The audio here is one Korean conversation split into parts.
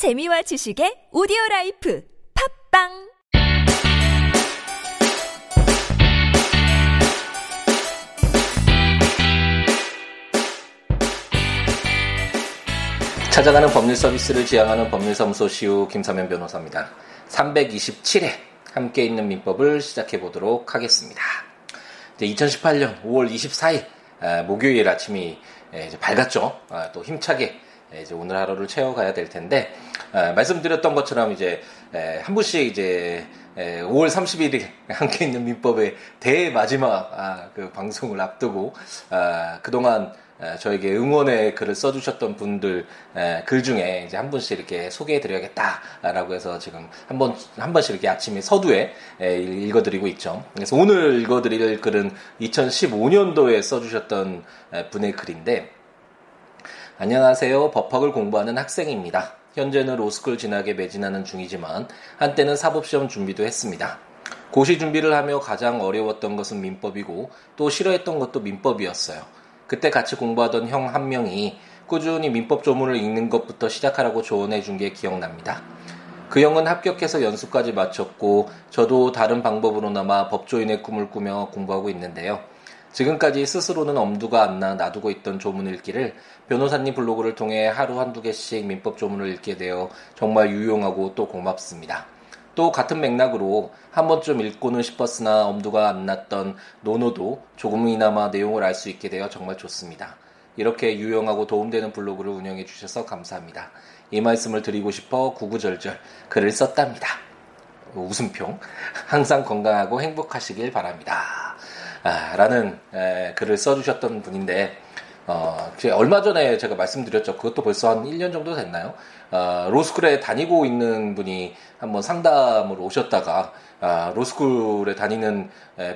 재미와 지식의 오디오 라이프 팟빵 찾아가는 법률 서비스를 지향하는 법률사무소 시우 김삼연 변호사입니다. 327회 함께 읽는 민법을 시작해 보도록 하겠습니다. 2018년 5월 24일 목요일 아침이 이제 밝았죠. 아, 또 힘차게 이제 오늘 하루를 채워가야 될 텐데 말씀드렸던 것처럼 이제 한 분씩 이제 5월 31일 함께 있는 민법의 대마지막 아, 그 방송을 앞두고 아, 그동안 저에게 응원의 글을 써주셨던 분들 글 중에 이제 한 분씩 이렇게 소개해드려야겠다라고 해서 지금 한 번, 한 번씩 이렇게 아침에 서두에 읽어드리고 있죠. 그래서 오늘 읽어드릴 글은 2015년도에 써주셨던 분의 글인데, 안녕하세요. 법학을 공부하는 학생입니다. 현재는 로스쿨 진학에 매진하는 중이지만, 한때는 사법시험 준비도 했습니다. 고시 준비를 하며 가장 어려웠던 것은 민법이고, 또 싫어했던 것도 민법이었어요. 그때 같이 공부하던 형 한 명이 꾸준히 민법 조문을 읽는 것부터 시작하라고 조언해 준 게 기억납니다. 그 형은 합격해서 연수까지 마쳤고 저도 다른 방법으로나마 법조인의 꿈을 꾸며 공부하고 있는데요. 지금까지 스스로는 엄두가 안 나 놔두고 있던 조문 읽기를 변호사님 블로그를 통해 하루 한두 개씩 민법 조문을 읽게 되어 정말 유용하고 또 고맙습니다. 또 같은 맥락으로 한 번쯤 읽고는 싶었으나 엄두가 안 났던 논어도 조금이나마 내용을 알 수 있게 되어 정말 좋습니다. 이렇게 유용하고 도움되는 블로그를 운영해 주셔서 감사합니다. 이 말씀을 드리고 싶어 구구절절 글을 썼답니다. 웃음표. 항상 건강하고 행복하시길 바랍니다. 아, 라는 에, 글을 써주셨던 분인데, 어, 얼마 전에 제가 말씀드렸죠. 그것도 벌써 한 1년 정도 됐나요? 어, 로스쿨에 다니고 있는 분이 한번 상담을 오셨다가 아, 로스쿨에 다니는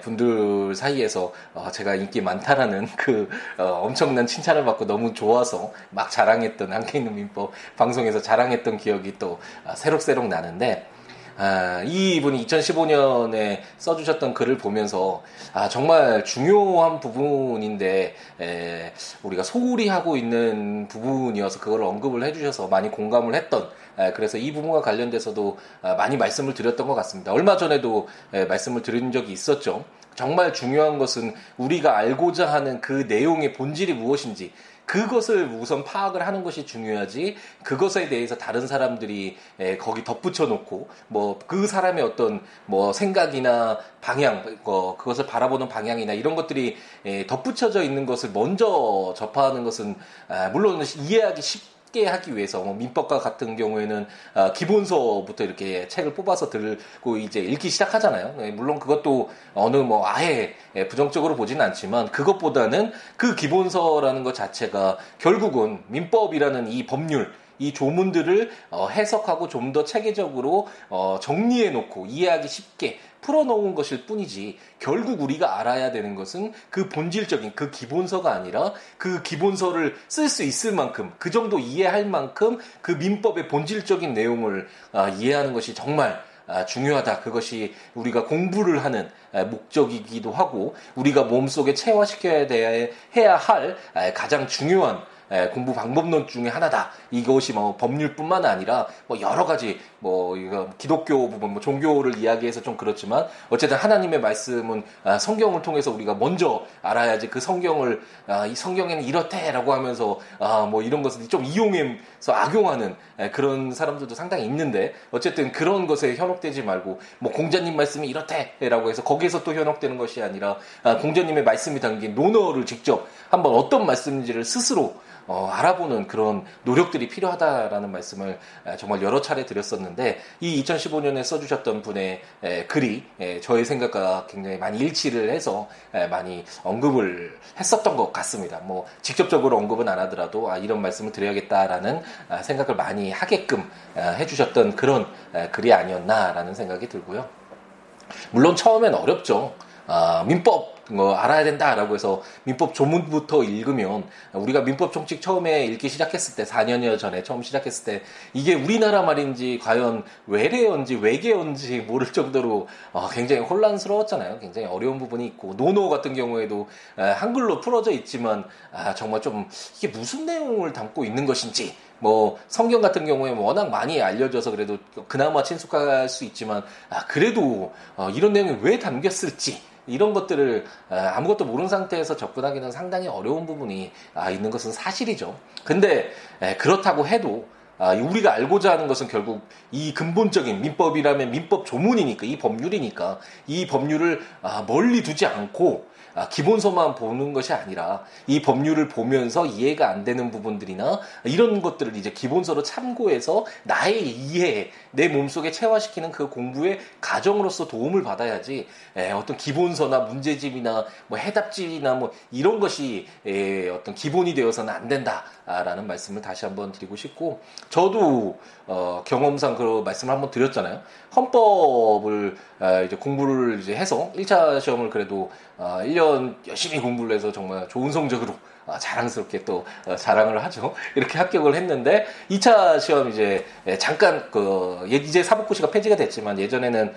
분들 사이에서 어, 제가 인기 많다라는 그 어, 엄청난 칭찬을 받고 너무 좋아서 막 자랑했던 한케 있는 민법 방송에서 자랑했던 기억이 또 아, 새록새록 나는데 아, 이분이 2015년에 써주셨던 글을 보면서 아, 정말 중요한 부분인데 에, 우리가 소홀히 하고 있는 부분이어서 그걸 언급을 해주셔서 많이 공감을 했던 에, 그래서 이 부분과 관련돼서도 아, 많이 말씀을 드렸던 것 같습니다. 얼마 전에도 에, 말씀을 드린 적이 있었죠. 정말 중요한 것은 우리가 알고자 하는 그 내용의 본질이 무엇인지 그것을 우선 파악을 하는 것이 중요하지 그것에 대해서 다른 사람들이 거기 덧붙여 놓고 뭐 그 사람의 어떤 뭐 생각이나 방향 어, 그것을 바라보는 방향이나 이런 것들이 덧붙여져 있는 것을 먼저 접하는 것은 아, 물론 이해하기 쉽 쉽게 하기 위해서 뭐 민법과 같은 경우에는 어, 기본서부터 이렇게 책을 뽑아서 들고 이제 읽기 시작하잖아요. 네, 물론 그것도 어느 뭐 아예 예, 부정적으로 보지는 않지만 그것보다는 그 기본서라는 것 자체가 결국은 민법이라는 이 법률 이 조문들을 어, 해석하고 좀 더 체계적으로 어, 정리해 놓고 이해하기 쉽게 풀어놓은 것일 뿐이지 결국 우리가 알아야 되는 것은 그 본질적인 그 기본서가 아니라 그 기본서를 쓸 수 있을 만큼 그 정도 이해할 만큼 그 민법의 본질적인 내용을 아, 이해하는 것이 정말 아, 중요하다. 그것이 우리가 공부를 하는 아, 목적이기도 하고 우리가 몸속에 체화시켜야 해야 할 가장 중요한 공부 방법론 중에 하나다. 이것이 뭐 법률뿐만 아니라 뭐 여러 가지 뭐 이거 기독교 부분, 뭐 종교를 이야기해서 좀 그렇지만 어쨌든 하나님의 말씀은 아, 성경을 통해서 우리가 먼저 알아야지 그 성경을 아, 이 성경에는 이렇대라고 하면서 아, 뭐 이런 것을 좀 이용해서 악용하는 그런 사람들도 상당히 있는데 어쨌든 그런 것에 현혹되지 말고 뭐 공자님 말씀이 이렇대라고 해서 거기에서 또 현혹되는 것이 아니라 공자님의 말씀이 담긴 논어를 직접 한번 어떤 말씀인지를 스스로 어, 알아보는 그런 노력들이 필요하다라는 말씀을 정말 여러 차례 드렸었는데 이 2015년에 써주셨던 분의 에, 글이 에, 저의 생각과 굉장히 많이 일치를 해서 에, 많이 언급을 했었던 것 같습니다. 뭐 직접적으로 언급은 안 하더라도 아, 이런 말씀을 드려야겠다라는 아, 생각을 많이 하게끔 아, 해주셨던 그런 아, 글이 아니었나라는 생각이 들고요. 물론 처음엔 어렵죠. 아, 민법 뭐 알아야 된다라고 해서 민법 조문부터 읽으면 우리가 민법 총칙 처음에 읽기 시작했을 때 4년여 전에 처음 시작했을 때 이게 우리나라 말인지 과연 외래어인지 외계어인지 모를 정도로 어, 굉장히 혼란스러웠잖아요. 굉장히 어려운 부분이 있고 노노 같은 경우에도 한글로 풀어져 있지만 아, 정말 좀 이게 무슨 내용을 담고 있는 것인지 뭐 성경 같은 경우에 워낙 많이 알려져서 그래도 그나마 친숙할 수 있지만 아 그래도 어, 이런 내용이 왜 담겼을지 이런 것들을 아, 아무것도 모르는 상태에서 접근하기는 상당히 어려운 부분이 아, 있는 것은 사실이죠. 근데 그렇다고 해도 아, 우리가 알고자 하는 것은 결국 이 근본적인 민법이라면 민법 조문이니까 이 법률이니까 이 법률을 아, 멀리 두지 않고 아, 기본서만 보는 것이 아니라 이 법률을 보면서 이해가 안 되는 부분들이나 이런 것들을 이제 기본서로 참고해서 나의 이해, 내 몸속에 체화시키는 그 공부의 과정으로서 도움을 받아야지 에, 어떤 기본서나 문제집이나 뭐 해답집이나 뭐 이런 것이 에, 어떤 기본이 되어서는 안 된다라는 말씀을 다시 한번 드리고 싶고 저도 어, 경험상 그 말씀을 한번 드렸잖아요. 헌법을 어, 이제 공부를 이제 해서 1차 시험을 그래도 어, 1년 열심히 공부를 해서 정말 좋은 성적으로 어, 자랑스럽게 또 어, 자랑을 하죠. 이렇게 합격을 했는데 2차 시험 이제 예, 잠깐 그 이제 사법고시가 폐지가 됐지만 예전에는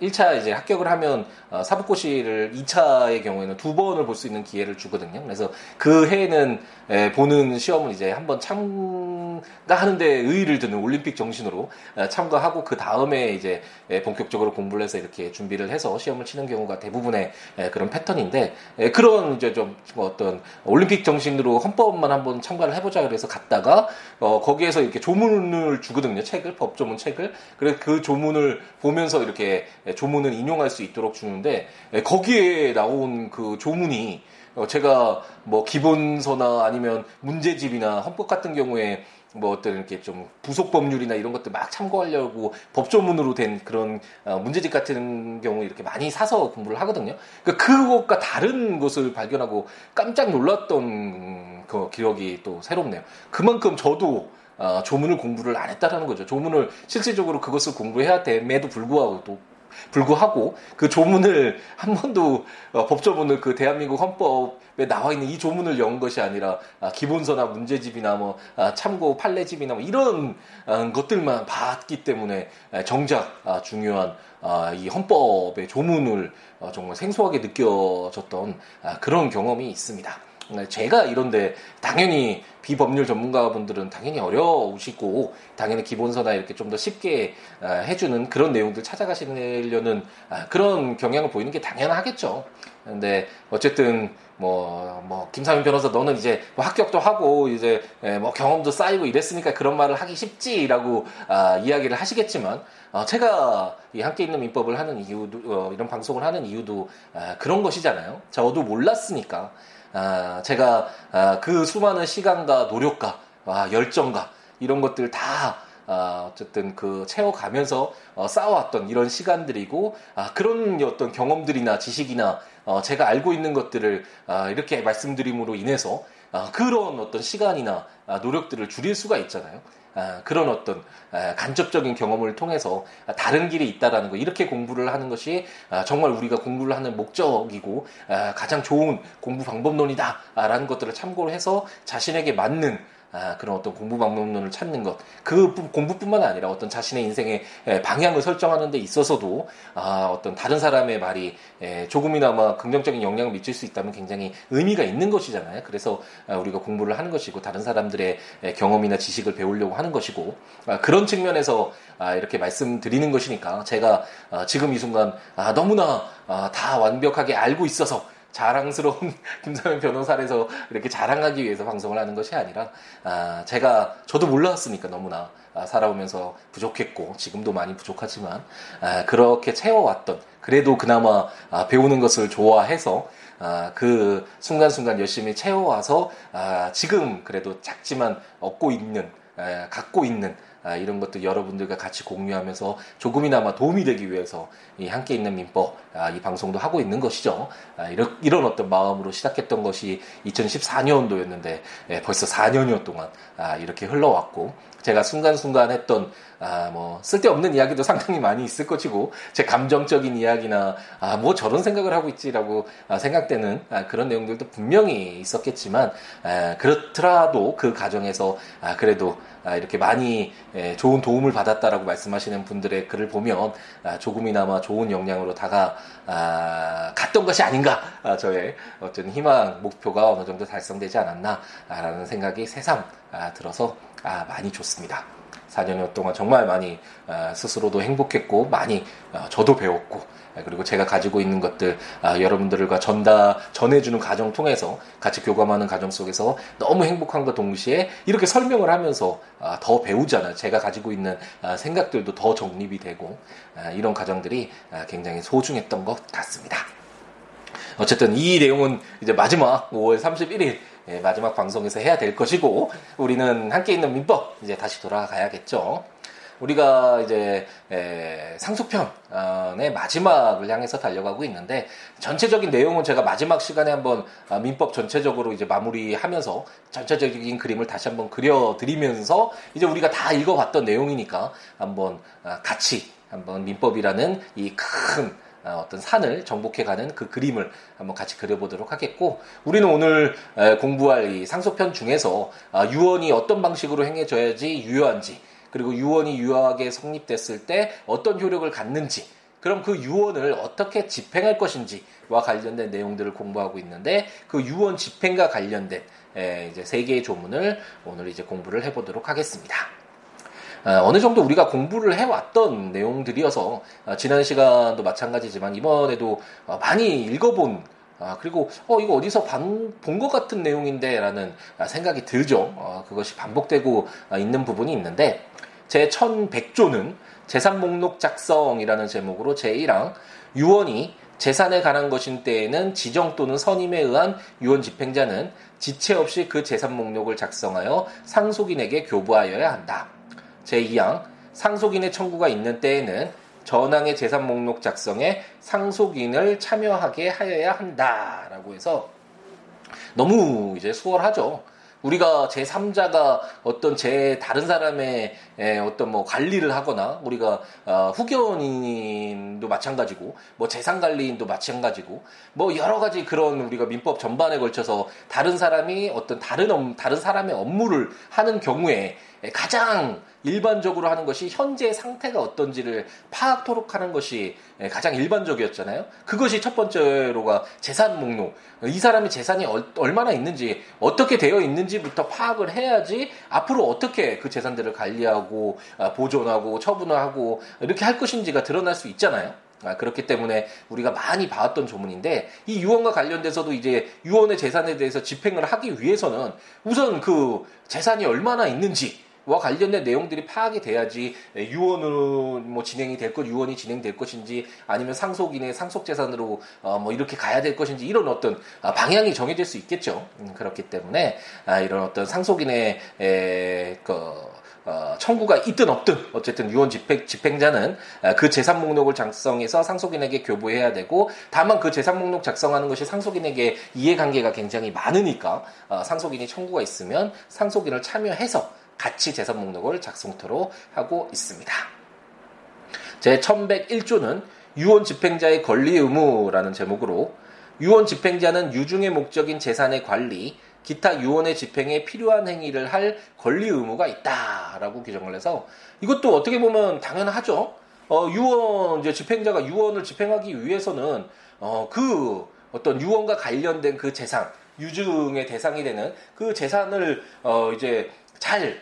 1차 어, 이제 합격을 하면 사법고시를 2차의 경우에는 두 번을 볼 수 있는 기회를 주거든요. 그래서 그 해에는 예, 보는 시험을 이제 한번 참가하는데 의의를 드는 올림픽 정신으로 참가하고 그 다음에 이제 예, 본격적으로 공부를 해서 이렇게 준비를 해서 시험을 치는 경우가 대부분의 그런 패턴인데 그런 이제 좀 어떤 올림픽 정신으로 헌법만 한번 참가를 해보자 그래서 갔다가 어, 거기에서 이렇게 조문을 주거든요. 책을 법조문 책을. 그래서 그 조문을 보면서 이렇게 조문을 인용할 수 있도록 주는데 거기에 나온 그 조문이 어, 제가 뭐 기본서나 아니면 문제집이나 헌법 같은 경우에 뭐 어떤 이렇게 좀 부속 법률이나 이런 것들 막 참고하려고 법조문으로 된 그런 어, 문제집 같은 경우 이렇게 많이 사서 공부를 하거든요. 그러니까 그것과 다른 것을 발견하고 깜짝 놀랐던 그 기억이 또 새롭네요. 그만큼 저도 어, 조문을 공부를 안 했다라는 거죠. 조문을 실질적으로 그것을 공부해야 됨에도 불구하고 또 불구하고 그 조문을 한 번도 어, 법조문을 그 대한민국 헌법에 나와 있는 이 조문을 연 것이 아니라 아, 기본서나 문제집이나 뭐 아, 참고 판례집이나 뭐 이런 아, 것들만 봤기 때문에 정작 아, 중요한 아, 이 헌법의 조문을 어, 정말 생소하게 느껴졌던 아, 그런 경험이 있습니다. 네, 제가 이런데 당연히 비법률 전문가분들은 당연히 어려우시고 당연히 기본서나 이렇게 좀 더 쉽게 아, 해주는 그런 내용들 찾아가시려는 아, 그런 경향을 보이는 게 당연하겠죠. 근데 어쨌든 뭐, 뭐, 김상민 변호사, 너는 이제 뭐 합격도 하고, 이제 뭐 경험도 쌓이고 이랬으니까 그런 말을 하기 쉽지라고 아, 이야기를 하시겠지만, 어, 제가 이 함께 있는 민법을 하는 이유도, 어, 이런 방송을 하는 이유도 아, 그런 것이잖아요. 저도 몰랐으니까. 아, 제가 아, 그 수많은 시간과 노력과 아, 열정과 이런 것들 다 아, 어쨌든 그 채워가면서 어, 쌓아왔던 이런 시간들이고 아, 그런 어떤 경험들이나 지식이나 어, 제가 알고 있는 것들을 아, 이렇게 말씀드림으로 인해서 아, 그런 어떤 시간이나 아, 노력들을 줄일 수가 있잖아요. 아, 그런 어떤 아, 간접적인 경험을 통해서 다른 길이 있다라는 거 이렇게 공부를 하는 것이 아, 정말 우리가 공부를 하는 목적이고 가장 좋은 공부 방법론이다라는 것들을 참고를 해서 자신에게 맞는 아, 그런 어떤 공부 방법론을 찾는 것. 그 공부뿐만 아니라 어떤 자신의 인생의 방향을 설정하는 데 있어서도 아, 어떤 다른 사람의 말이 조금이나마 긍정적인 영향을 미칠 수 있다면 굉장히 의미가 있는 것이잖아요. 그래서 아, 우리가 공부를 하는 것이고 다른 사람들의 경험이나 지식을 배우려고 하는 것이고 아, 그런 측면에서 아, 이렇게 말씀드리는 것이니까 제가 지금 이 순간 너무나 다 완벽하게 알고 있어서 자랑스러운 김사면 변호사에서 이렇게 자랑하기 위해서 방송을 하는 것이 아니라 아, 제가 저도 몰랐으니까 너무나 아, 살아오면서 부족했고 지금도 많이 부족하지만 아, 그렇게 채워왔던 그래도 그나마 아, 배우는 것을 좋아해서 아, 그 순간순간 열심히 채워와서 아, 지금 그래도 작지만 얻고 있는 에, 갖고 있는 아, 이런 것들 여러분들과 같이 공유하면서 조금이나마 도움이 되기 위해서 이 함께 있는 민법 아, 이 방송도 하고 있는 것이죠. 아, 이런, 이런 어떤 마음으로 시작했던 것이 2014년도였는데 예, 벌써 4년여 동안 이렇게 흘러왔고 제가 순간순간 했던 아, 뭐, 쓸데없는 이야기도 상당히 많이 있을 것이고, 제 감정적인 이야기나, 아, 뭐 저런 생각을 하고 있지라고 아, 생각되는 아, 그런 내용들도 분명히 있었겠지만, 아, 그렇더라도 그 과정에서, 아, 그래도 아, 이렇게 많이 예, 좋은 도움을 받았다라고 말씀하시는 분들의 글을 보면 아, 조금이나마 좋은 영향으로 다가 아, 갔던 것이 아닌가 저의 어떤 희망 목표가 어느 정도 달성되지 않았나라는 생각이 새삼 들어서 아, 많이 좋습니다. 4년 동안 정말 많이 아, 스스로도 행복했고 많이 아, 저도 배웠고 아, 그리고 제가 가지고 있는 것들 여러분들과 전다 전해주는 과정 통해서 같이 교감하는 과정 속에서 너무 행복한것 동시에 이렇게 설명을 하면서 더 배우잖아요. 제가 가지고 있는 생각들도 더 정립이 되고 이런 과정들이 굉장히 소중했던 것 같습니다. 어쨌든 이 내용은 이제 마지막 5월 31일 예, 마지막 방송에서 해야 될 것이고 우리는 함께 있는 민법 이제 다시 돌아가야겠죠. 우리가 이제 에, 상속편의 마지막을 향해서 달려가고 있는데 전체적인 내용은 제가 마지막 시간에 한번 아, 민법 전체적으로 이제 마무리하면서 전체적인 그림을 다시 한번 그려드리면서 이제 우리가 다 읽어봤던 내용이니까 한번 아, 같이 한번 민법이라는 이큰 어, 어떤 산을 정복해가는 그 그림을 한번 같이 그려보도록 하겠고 우리는 오늘 공부할 이 상속편 중에서 아, 유언이 어떤 방식으로 행해져야지 유효한지 그리고 유언이 유효하게 성립됐을 때 어떤 효력을 갖는지 그럼 그 유언을 어떻게 집행할 것인지와 관련된 내용들을 공부하고 있는데 그 유언 집행과 관련된 이제 세 개의 조문을 오늘 이제 공부를 해보도록 하겠습니다. 어, 어느 정도 우리가 공부를 해왔던 내용들이어서 어, 지난 시간도 마찬가지지만 이번에도 어, 많이 읽어본 아, 그리고, 어, 이거 어디서 본 것 같은 내용인데, 라는 생각이 들죠. 어, 그것이 반복되고 있는 부분이 있는데, 제 1100조는 재산 목록 작성이라는 제목으로 제1항, 유언이 재산에 관한 것인 때에는 지정 또는 선임에 의한 유언 집행자는 지체 없이 그 재산 목록을 작성하여 상속인에게 교부하여야 한다. 제2항 상속인의 청구가 있는 때에는 전항의 재산 목록 작성에 상속인을 참여하게 하여야 한다라고 해서 너무 이제 수월하죠. 우리가 제3자가 어떤 제 다른 사람의 어떤 뭐 관리를 하거나 우리가 어, 후견인도 마찬가지고 뭐 재산 관리인도 마찬가지고 뭐 여러 가지 그런 우리가 민법 전반에 걸쳐서 다른 사람이 어떤 다른 다른 사람의 업무를 하는 경우에 가장 일반적으로 하는 것이 현재 상태가 어떤지를 파악토록 하는 것이 가장 일반적이었잖아요. 그것이 첫 번째로가 재산 목록. 이 사람의 재산이 얼마나 있는지, 어떻게 되어 있는지부터 파악을 해야지 앞으로 어떻게 그 재산들을 관리하고 아, 보존하고 처분하고 이렇게 할 것인지가 드러날 수 있잖아요. 아, 그렇기 때문에 우리가 많이 봐왔던 조문인데 이 유언과 관련돼서도 이제 유언의 재산에 대해서 집행을 하기 위해서는 우선 그 재산이 얼마나 있는지 와 관련된 내용들이 파악이 돼야지 유언으로 뭐 진행이 될 것, 유언이 진행될 것인지 아니면 상속인의 상속 재산으로 어 뭐 이렇게 가야 될 것인지 이런 어떤 아, 방향이 정해질 수 있겠죠. 음, 그렇기 때문에 아 이런 어떤 상속인의 에, 그 어, 청구가 있든 없든 어쨌든 유언 집행, 집행자는 아, 그 재산 목록을 작성해서 상속인에게 교부해야 되고 다만 그 재산 목록 작성하는 것이 상속인에게 이해관계가 굉장히 많으니까 어, 상속인이 청구가 있으면 상속인을 참여해서 같이 재산 목록을 작성토록 하고 있습니다. 제 1101조는 유언 집행자의 권리 의무라는 제목으로 유언 집행자는 유중의 목적인 재산의 관리, 기타 유언의 집행에 필요한 행위를 할 권리 의무가 있다라고 규정을 해서 이것도 어떻게 보면 당연하죠. 어, 유언 이제 집행자가 유언을 집행하기 위해서는 어, 그 어떤 유언과 관련된 그 재산 유증의 대상이 되는 그 재산을 어, 이제 잘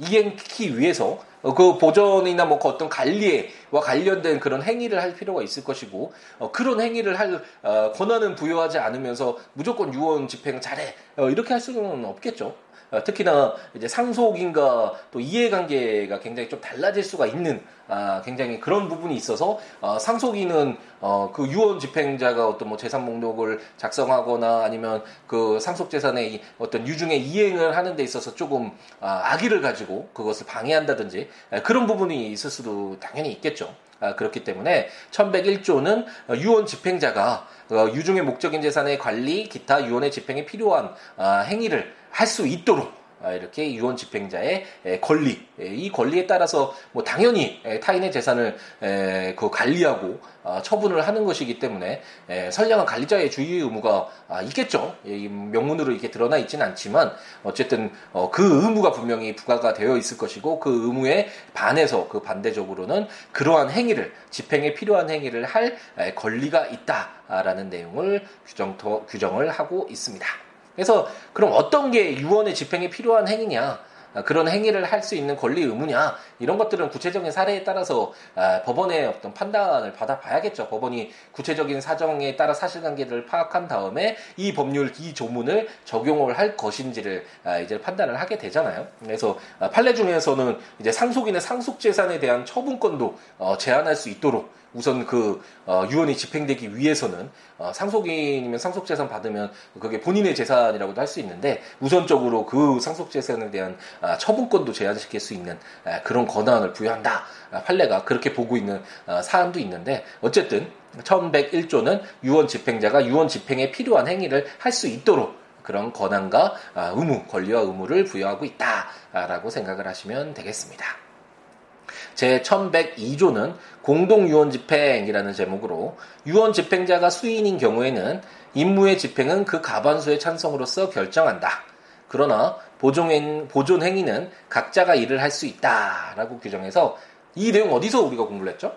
이행하기 위해서 어, 그 보존이나 뭐 그 어떤 관리와 관련된 그런 행위를 할 필요가 있을 것이고 어, 그런 행위를 할 어, 권한은 부여하지 않으면서 무조건 유언 집행 잘해 어, 이렇게 할 수는 없겠죠. 어, 특히나 이제 상속인과 또 이해관계가 굉장히 좀 달라질 수가 있는 아, 굉장히 그런 부분이 있어서 어, 상속인은 어, 그 유언 집행자가 어떤 뭐 재산 목록을 작성하거나 아니면 그 상속 재산의 어떤 유중의 이행을 하는 데 있어서 조금 아, 악의를 가지고 그것을 방해한다든지 아, 그런 부분이 있을 수도 당연히 있겠죠. 아, 그렇기 때문에 1101조는 유언 집행자가 어, 유중의 목적인 재산의 관리, 기타 유언의 집행에 필요한 아, 행위를 할 수 있도록 아, 이렇게 유언 집행자의 권리, 이 권리에 따라서 뭐 당연히 타인의 재산을 그 관리하고 아, 처분을 하는 것이기 때문에 선량한 관리자의 주의 의무가 아, 있겠죠. 명문으로 이렇게 드러나 있지는 않지만 어쨌든 어, 그 의무가 분명히 부과가 되어 있을 것이고 그 의무에 반해서 그 반대적으로는 그러한 행위를 집행에 필요한 행위를 할 권리가 있다라는 내용을 규정 규정을 하고 있습니다. 그래서 그럼 어떤 게 유언의 집행에 필요한 행위냐? 그런 행위를 할 수 있는 권리 의무냐 이런 것들은 구체적인 사례에 따라서 법원의 어떤 판단을 받아봐야겠죠. 법원이 구체적인 사정에 따라 사실관계를 파악한 다음에 이 법률 이 조문을 적용을 할 것인지를 이제 판단을 하게 되잖아요. 그래서 판례 중에서는 이제 상속인의 상속 재산에 대한 처분권도 어, 제한할 수 있도록 우선 그 어, 유언이 집행되기 위해서는 어, 상속인이면 상속재산 받으면 그게 본인의 재산이라고도 할 수 있는데 우선적으로 그 상속재산에 대한 아, 처분권도 제한시킬 수 있는 아, 그런 권한을 부여한다. 아, 판례가 그렇게 보고 있는 아, 사안도 있는데 어쨌든 1101조는 유언 집행자가 유언 집행에 필요한 행위를 할 수 있도록 그런 권한과 아, 의무, 권리와 의무를 부여하고 있다라고 생각을 하시면 되겠습니다. 제 1102조는 공동유언 집행이라는 제목으로 유언 집행자가 수인인 경우에는 임무의 집행은 그 가반수의 찬성으로서 결정한다. 그러나 보존, 보존 행위는 각자가 일을 할 수 있다라고 규정해서 이 내용 어디서 우리가 공부를 했죠?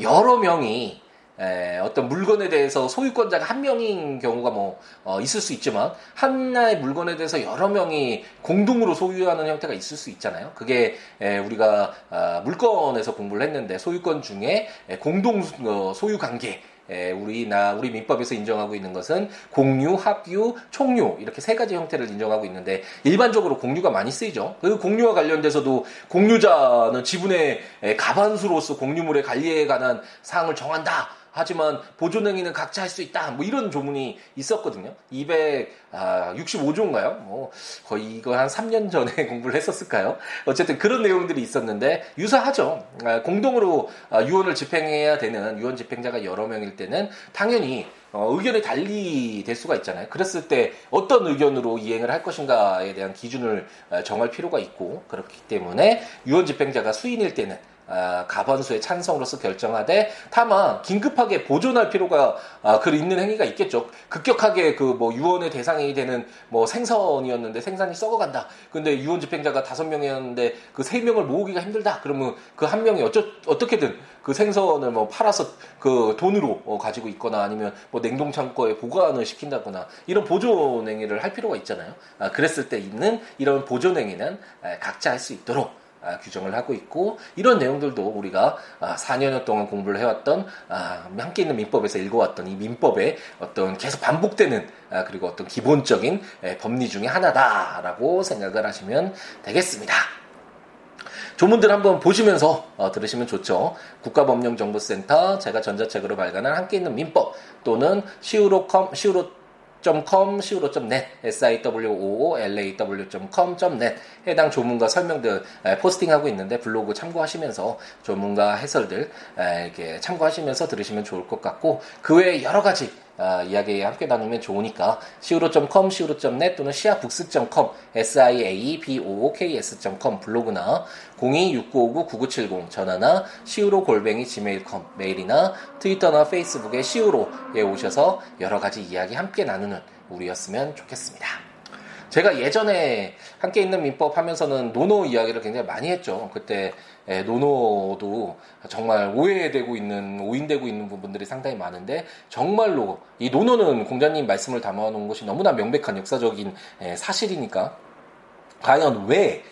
여러 명이 에, 어떤 물건에 대해서 소유권자가 한 명인 경우가 뭐 어, 있을 수 있지만 하나의 물건에 대해서 여러 명이 공동으로 소유하는 형태가 있을 수 있잖아요. 그게 에, 우리가 아, 물건에서 공부를 했는데 소유권 중에 에, 공동 어, 소유 관계 에, 우리 나 우리 민법에서 인정하고 있는 것은 공유, 합유, 총유 이렇게 세 가지 형태를 인정하고 있는데 일반적으로 공유가 많이 쓰이죠. 그 공유와 관련돼서도 공유자는 지분의 가반수로서 공유물의 관리에 관한 사항을 정한다. 하지만 보존행위는 각자 할 수 있다. 뭐 이런 조문이 있었거든요. 265조인가요? 뭐 거의 이거 한 3년 전에 공부를 했었을까요? 어쨌든 그런 내용들이 있었는데 유사하죠. 아, 공동으로 아, 유언을 집행해야 되는 유언 집행자가 여러 명일 때는 당연히 어, 의견이 달리 될 수가 있잖아요. 그랬을 때 어떤 의견으로 이행을 할 것인가에 대한 기준을 아, 정할 필요가 있고 그렇기 때문에 유언 집행자가 수인일 때는 아, 가반수의 찬성으로서 결정하되 다만 긴급하게 보존할 필요가 아, 그 있는 행위가 있겠죠. 급격하게 그 뭐 유언의 대상이 되는 뭐 생선이었는데 생선이 썩어간다. 근데 유언 집행자가 다섯 명이었는데 그 세 명을 모으기가 힘들다. 그러면 그 한 명이 어쩌, 어떻게든 그 생선을 뭐 팔아서 그 돈으로 어, 가지고 있거나 아니면 뭐 냉동 창고에 보관을 시킨다거나 이런 보존 행위를 할 필요가 있잖아요. 아, 그랬을 때 있는 이런 보존 행위는 각자 할 수 있도록 아, 규정을 하고 있고 이런 내용들도 우리가 아, 4년여 동안 공부를 해왔던 아, 함께 있는 민법에서 읽어왔던 이 민법의 어떤 계속 반복되는 아, 그리고 어떤 기본적인 에, 법리 중의 하나다라고 생각을 하시면 되겠습니다. 조문들 한번 보시면서 어, 들으시면 좋죠. 국가법령정보센터 제가 전자책으로 발간한 함께 있는 민법 또는 시우로컴 시우로 com, siwo.net, siwo.law.com.net 해당 조문과 설명들 포스팅하고 있는데 블로그 참고하시면서 조문과 해설들 이렇게 참고하시면서 들으시면 좋을 것 같고 그 외에 여러 가지 아, 이야기 함께 나누면 좋으니까 siwo.com, siwo.net 또는 siabooks.com, siaboks.com 블로그나 026959-9970 전화나 siwo 골뱅이 gmail.com 메일이나 트위터나 페이스북에 시우에 오셔서 여러 가지 이야기 함께 나누는 우리였으면 좋겠습니다. 제가 예전에 함께 읽는 민법 하면서는 논어 이야기를 굉장히 많이 했죠. 그때 예, 논어도 정말 오해되고 있는 오인되고 있는 부분들이 상당히 많은데 정말로 이 논어는 공자님 말씀을 담아놓은 것이 너무나 명백한 역사적인 예, 사실이니까 과연 왜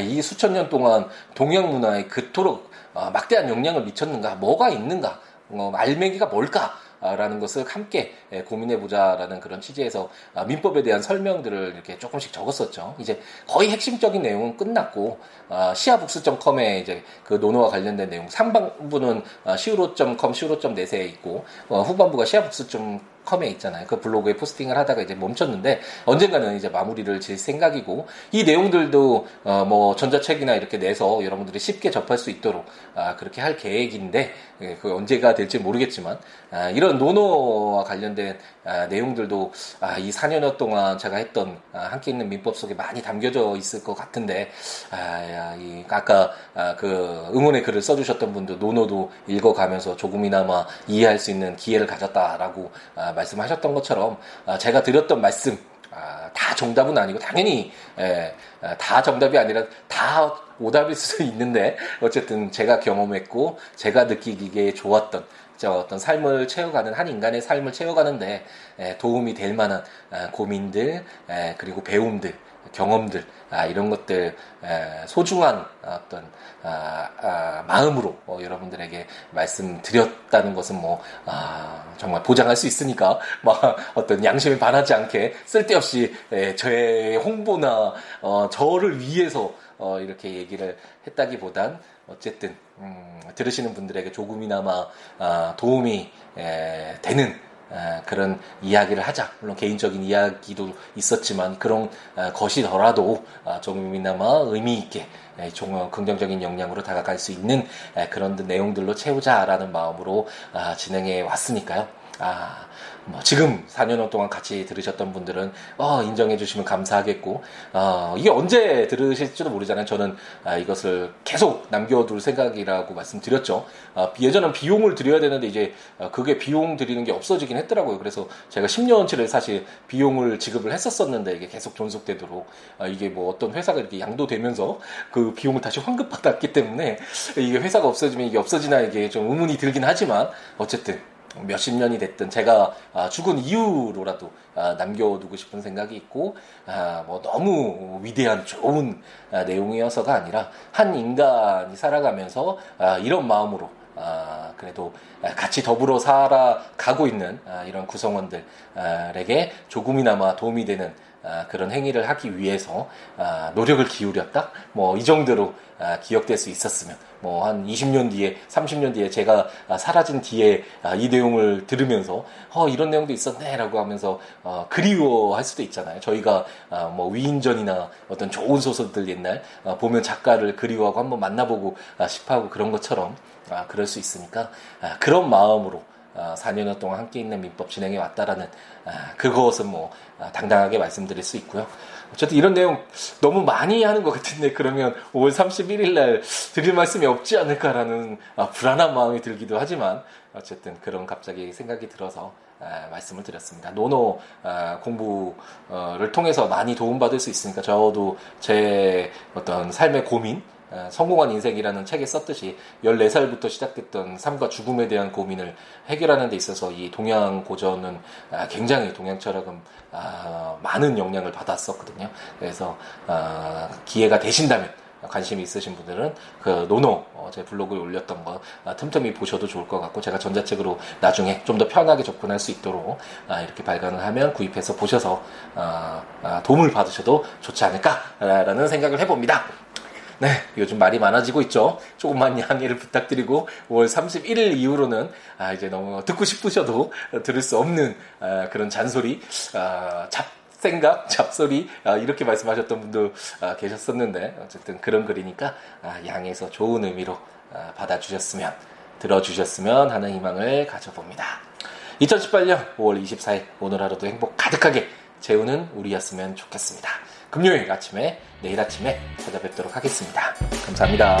이 수천 년 동안 동양 문화에 그토록 어, 막대한 영향을 미쳤는가 뭐가 있는가 어, 알맹이가 뭘까 라는 것을 함께 예, 고민해 보자라는 그런 취지에서 아, 민법에 대한 설명들을 이렇게 조금씩 적었었죠. 이제 거의 핵심적인 내용은 끝났고, 아, 시아북스.com에 이제 그 논어와 관련된 내용, 상반부는 시우로.com, 시우로.net에 있고, 어, 후반부가 시아북스.com 컴에 있잖아요. 그 블로그에 포스팅을 하다가 이제 멈췄는데 언젠가는 이제 마무리를 질 생각이고 이 내용들도 어 뭐 전자책이나 이렇게 내서 여러분들이 쉽게 접할 수 있도록 아 그렇게 할 계획인데 예, 그 언제가 될지 모르겠지만 아 이런 노노와 관련된 아 내용들도 아이 4년여 동안 제가 했던 아 함께 있는 민법 속에 많이 담겨져 있을 것 같은데 아이 아까 아, 그 응원의 글을 써주셨던 분도 노노도 읽어가면서 조금이나마 이해할 수 있는 기회를 가졌다라고 아, 말씀하셨던 것처럼 아, 제가 드렸던 말씀 아, 다 정답은 아니고 당연히 예, 아, 다 정답이 아니라 다 오답일 수도 있는데 어쨌든 제가 경험했고 제가 느끼기에 좋았던 저 어떤 삶을 채워가는 한 인간의 삶을 채워가는데 예, 도움이 될 만한 아, 고민들 예, 그리고 배움들 경험들 아, 이런 것들 에, 소중한 어떤 아, 아, 마음으로 어, 여러분들에게 말씀드렸다는 것은 뭐 아, 정말 보장할 수 있으니까 막 어떤 양심에 반하지 않게 쓸데없이 에, 저의 홍보나 어, 저를 위해서 어, 이렇게 얘기를 했다기보단 어쨌든 음, 들으시는 분들에게 조금이나마 아, 도움이 에, 되는 그런 이야기를 하자. 물론 개인적인 이야기도 있었지만 그런 것이더라도 아, 조금이나마 의미 있게 좀 긍정적인 영향으로 다가갈 수 있는 그런 내용들로 채우자라는 마음으로 아, 진행해 왔으니까요. 아, 뭐 지금 4년 동안 같이 들으셨던 분들은 어, 인정해 주시면 감사하겠고 어, 이게 언제 들으실지도 모르잖아요. 저는 아, 이것을 계속 남겨둘 생각이라고 말씀드렸죠. 아, 예전엔 비용을 드려야 되는데 이제 아, 그게 비용 드리는 게 없어지긴 했더라고요. 그래서 제가 10년치를 사실 비용을 지급을 했었었는데 이게 계속 존속되도록 아, 이게 뭐 어떤 회사가 이렇게 양도되면서 그 비용을 다시 환급받았기 때문에 이게 회사가 없어지면 이게 없어지나 이게 좀 의문이 들긴 하지만 어쨌든 몇십 년이 됐든 제가 아, 죽은 이후로라도 아, 남겨두고 싶은 생각이 있고 아, 뭐 너무 위대한 좋은 내용이어서가 아니라 한 인간이 살아가면서 이런 마음으로 그래도 같이 더불어 살아가고 있는 이런 구성원들에게 조금이나마 도움이 되는 아, 그런 행위를 하기 위해서 아, 노력을 기울였다. 뭐 이 정도로 아, 기억될 수 있었으면 뭐 한 20년 뒤에, 30년 뒤에 제가 사라진 뒤에 이 내용을 들으면서 어 이런 내용도 있었네라고 하면서 어, 그리워할 수도 있잖아요. 저희가 뭐 위인전이나 어떤 좋은 소설들 옛날 보면 작가를 그리워하고 한번 만나보고 싶어하고 그런 것처럼 그럴 수 있으니까 그런 마음으로 4년 어, 동안 함께 있는 민법 진행해 왔다라는 아, 그것은 뭐 아, 당당하게 말씀드릴 수 있고요. 어쨌든 이런 내용 너무 많이 하는 것 같은데 그러면 5월 31일 날 드릴 말씀이 없지 않을까라는 아, 불안한 마음이 들기도 하지만 어쨌든 그런 갑자기 생각이 들어서 말씀을 드렸습니다. 노노 공부를 통해서 많이 도움받을 수 있으니까 저도 제 어떤 삶의 고민 성공한 인생이라는 책에 썼듯이 14살부터 시작됐던 삶과 죽음에 대한 고민을 해결하는 데 있어서 이 동양 고전은 아, 굉장히 동양 철학은 아, 많은 영향을 받았었거든요. 그래서 아, 기회가 되신다면 관심이 있으신 분들은 그 노노 어, 제 블로그에 올렸던 거 틈틈이 보셔도 좋을 것 같고 제가 전자책으로 나중에 좀 더 편하게 접근할 수 있도록 이렇게 발간을 하면 구입해서 보셔서 도움을 받으셔도 좋지 않을까라는 생각을 해봅니다. 네, 요즘 말이 많아지고 있죠. 조금만 양해를 부탁드리고 5월 31일 이후로는 아, 이제 너무 듣고 싶으셔도 들을 수 없는 아, 그런 잔소리, 아, 잡 생각, 잡소리 아, 이렇게 말씀하셨던 분도 아, 계셨었는데 어쨌든 그런 글이니까 아, 양해서 좋은 의미로 아, 받아주셨으면 들어주셨으면 하는 희망을 가져봅니다. 2018년 5월 24일 오늘 하루도 행복 가득하게 재우는 우리였으면 좋겠습니다. 금요일 아침에 내일 아침에 찾아뵙도록 하겠습니다. 감사합니다.